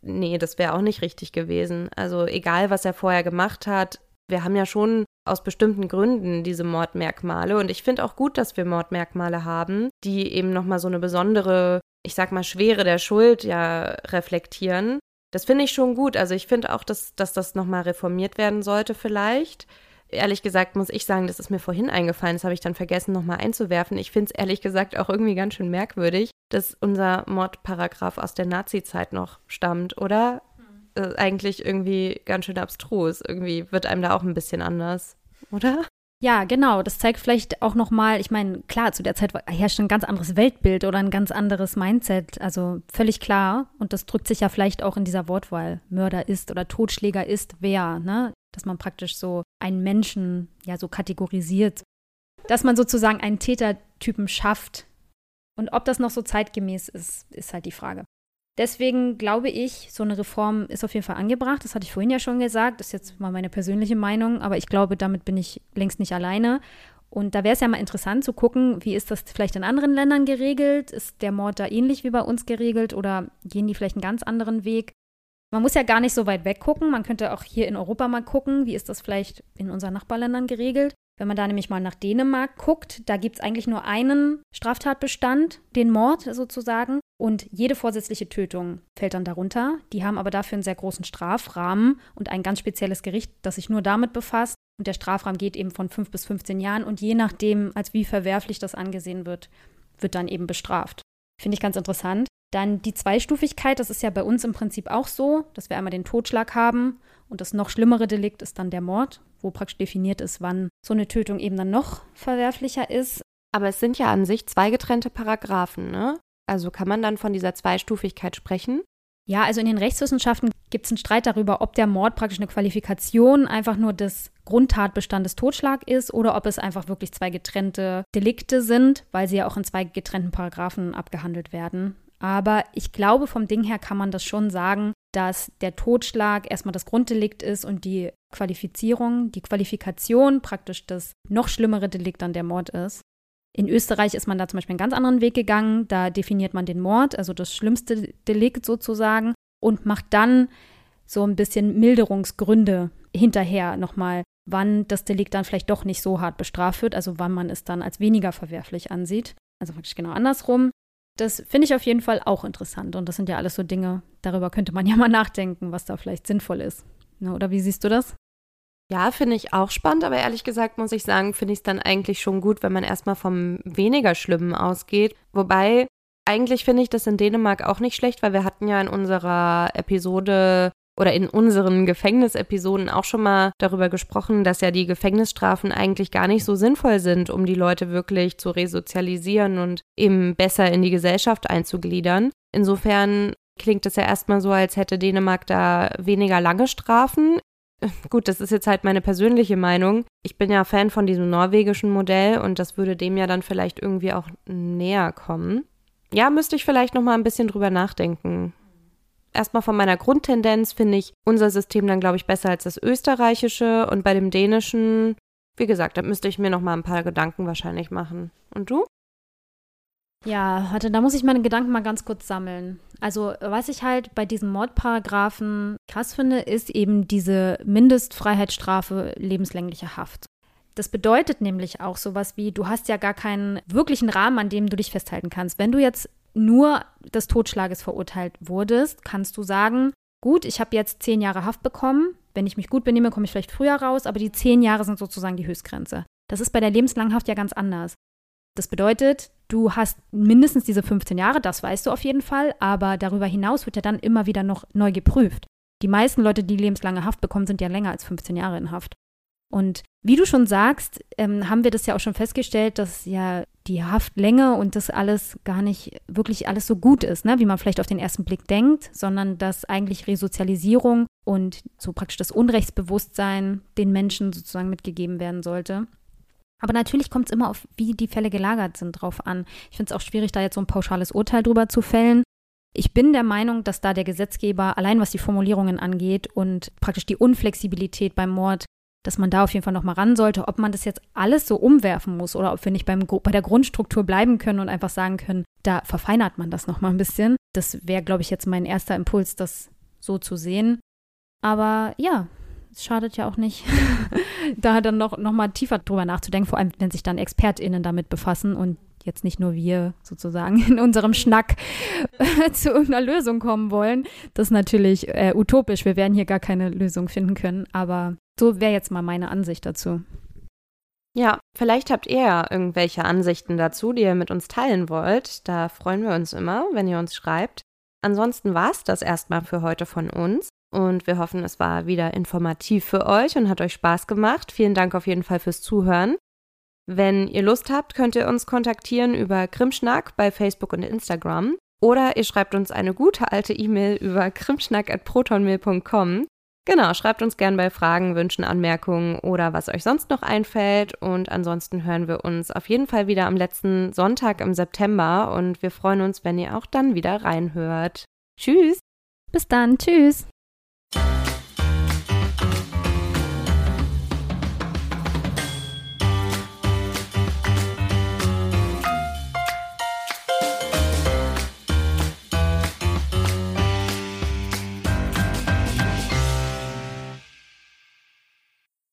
nee, das wäre auch nicht richtig gewesen. Also egal, was er vorher gemacht hat, wir haben ja schon aus bestimmten Gründen diese Mordmerkmale und ich finde auch gut, dass wir Mordmerkmale haben, die eben nochmal so eine besondere, ich sag mal, Schwere der Schuld ja reflektieren. Das finde ich schon gut. Also ich finde auch, dass, dass das nochmal reformiert werden sollte vielleicht. Ehrlich gesagt muss ich sagen, das ist mir vorhin eingefallen, das habe ich dann vergessen nochmal einzuwerfen. Ich finde es ehrlich gesagt auch irgendwie ganz schön merkwürdig, dass unser Mordparagraph aus der Nazi-Zeit noch stammt, oder? Äh, eigentlich irgendwie ganz schön abstrus. Irgendwie wird einem da auch ein bisschen anders, oder? Ja, genau. Das zeigt vielleicht auch nochmal, ich meine, klar, zu der Zeit herrscht ein ganz anderes Weltbild oder ein ganz anderes Mindset. Also völlig klar. Und das drückt sich ja vielleicht auch in dieser Wortwahl. Mörder ist oder Totschläger ist wer, ne? Dass man praktisch so einen Menschen ja so kategorisiert. Dass man sozusagen einen Tätertypen schafft. Und ob das noch so zeitgemäß ist, ist halt die Frage. Deswegen glaube ich, so eine Reform ist auf jeden Fall angebracht. Das hatte ich vorhin ja schon gesagt. Das ist jetzt mal meine persönliche Meinung, aber ich glaube, damit bin ich längst nicht alleine. Und da wäre es ja mal interessant zu gucken, wie ist das vielleicht in anderen Ländern geregelt? Ist der Mord da ähnlich wie bei uns geregelt oder gehen die vielleicht einen ganz anderen Weg? Man muss ja gar nicht so weit weg gucken. Man könnte auch hier in Europa mal gucken, wie ist das vielleicht in unseren Nachbarländern geregelt. Wenn man da nämlich mal nach Dänemark guckt, da gibt es eigentlich nur einen Straftatbestand, den Mord sozusagen. Und jede vorsätzliche Tötung fällt dann darunter. Die haben aber dafür einen sehr großen Strafrahmen und ein ganz spezielles Gericht, das sich nur damit befasst. Und der Strafrahmen geht eben von 5 bis 15 Jahren. Und je nachdem, als wie verwerflich das angesehen wird, wird dann eben bestraft. Finde ich ganz interessant. Dann die Zweistufigkeit, das ist ja bei uns im Prinzip auch so, dass wir einmal den Totschlag haben und das noch schlimmere Delikt ist dann der Mord, wo praktisch definiert ist, wann so eine Tötung eben dann noch verwerflicher ist. Aber es sind ja an sich zwei getrennte Paragraphen, ne? Also kann man dann von dieser Zweistufigkeit sprechen? Ja, also in den Rechtswissenschaften gibt es einen Streit darüber, ob der Mord praktisch eine Qualifikation einfach nur des Grundtatbestandes Totschlag ist oder ob es einfach wirklich zwei getrennte Delikte sind, weil sie ja auch in zwei getrennten Paragraphen abgehandelt werden. Aber ich glaube, vom Ding her kann man das schon sagen, dass der Totschlag erstmal das Grunddelikt ist und die Qualifizierung, die Qualifikation praktisch das noch schlimmere Delikt dann der Mord ist. In Österreich ist man da zum Beispiel einen ganz anderen Weg gegangen. Da definiert man den Mord, also das schlimmste Delikt sozusagen, und macht dann so ein bisschen Milderungsgründe hinterher nochmal, wann das Delikt dann vielleicht doch nicht so hart bestraft wird, also wann man es dann als weniger verwerflich ansieht. Also wirklich genau andersrum. Das finde ich auf jeden Fall auch interessant. Und das sind ja alles so Dinge, darüber könnte man ja mal nachdenken, was da vielleicht sinnvoll ist. Oder wie siehst du das? Ja, finde ich auch spannend, aber ehrlich gesagt muss ich sagen, finde ich es dann eigentlich schon gut, wenn man erstmal vom weniger Schlimmen ausgeht. Wobei, eigentlich finde ich das in Dänemark auch nicht schlecht, weil wir hatten ja in unserer Episode oder in unseren Gefängnisepisoden auch schon mal darüber gesprochen, dass ja die Gefängnisstrafen eigentlich gar nicht so sinnvoll sind, um die Leute wirklich zu resozialisieren und eben besser in die Gesellschaft einzugliedern. Insofern klingt es ja erstmal so, als hätte Dänemark da weniger lange Strafen. Gut, das ist jetzt halt meine persönliche Meinung. Ich bin ja Fan von diesem norwegischen Modell und das würde dem ja dann vielleicht irgendwie auch näher kommen. Ja, müsste ich vielleicht noch mal ein bisschen drüber nachdenken. Erstmal von meiner Grundtendenz finde ich unser System dann, glaube ich, besser als das österreichische und bei dem dänischen, wie gesagt, da müsste ich mir noch mal ein paar Gedanken wahrscheinlich machen. Und du? Ja, warte, da muss ich meine Gedanken mal ganz kurz sammeln. Also, was ich halt bei diesem Mordparagraphen krass finde, ist eben diese Mindestfreiheitsstrafe lebenslänglicher Haft. Das bedeutet nämlich auch sowas wie, du hast ja gar keinen wirklichen Rahmen, an dem du dich festhalten kannst. Wenn du jetzt nur des Totschlages verurteilt wurdest, kannst du sagen, gut, ich habe jetzt zehn Jahre Haft bekommen. Wenn ich mich gut benehme, komme ich vielleicht früher raus, aber die zehn Jahre sind sozusagen die Höchstgrenze. Das ist bei der lebenslangen Haft ja ganz anders. Das bedeutet, du hast mindestens diese 15 Jahre, das weißt du auf jeden Fall, aber darüber hinaus wird ja dann immer wieder noch neu geprüft. Die meisten Leute, die lebenslange Haft bekommen, sind ja länger als 15 Jahre in Haft. Und wie du schon sagst, ähm, haben wir das ja auch schon festgestellt, dass ja die Haftlänge und das alles gar nicht wirklich alles so gut ist, ne? wie man vielleicht auf den ersten Blick denkt, sondern dass eigentlich Resozialisierung und so praktisch das Unrechtsbewusstsein den Menschen sozusagen mitgegeben werden sollte. Aber natürlich kommt es immer auf, wie die Fälle gelagert sind, drauf an. Ich finde es auch schwierig, da jetzt so ein pauschales Urteil drüber zu fällen. Ich bin der Meinung, dass da der Gesetzgeber allein was die Formulierungen angeht und praktisch die Unflexibilität beim Mord, dass man da auf jeden Fall nochmal ran sollte, ob man das jetzt alles so umwerfen muss oder ob wir nicht beim, bei der Grundstruktur bleiben können und einfach sagen können, da verfeinert man das nochmal ein bisschen. Das wäre, glaube ich, jetzt mein erster Impuls, das so zu sehen. Aber ja, es schadet ja auch nicht, da dann noch, noch mal tiefer drüber nachzudenken, vor allem wenn sich dann ExpertInnen damit befassen und jetzt nicht nur wir sozusagen in unserem Schnack zu irgendeiner Lösung kommen wollen. Das ist natürlich äh, utopisch. Wir werden hier gar keine Lösung finden können, aber so wäre jetzt mal meine Ansicht dazu. Ja, vielleicht habt ihr ja irgendwelche Ansichten dazu, die ihr mit uns teilen wollt. Da freuen wir uns immer, wenn ihr uns schreibt. Ansonsten war es das erstmal für heute von uns und wir hoffen, es war wieder informativ für euch und hat euch Spaß gemacht. Vielen Dank auf jeden Fall fürs Zuhören. Wenn ihr Lust habt, könnt ihr uns kontaktieren über Krimschnack bei Facebook und Instagram oder ihr schreibt uns eine gute alte E-Mail über krimschnack@protonmail.com. Genau, schreibt uns gern bei Fragen, Wünschen, Anmerkungen oder was euch sonst noch einfällt. Und ansonsten hören wir uns auf jeden Fall wieder am letzten Sonntag im September und wir freuen uns, wenn ihr auch dann wieder reinhört. Tschüss. Bis dann. Tschüss.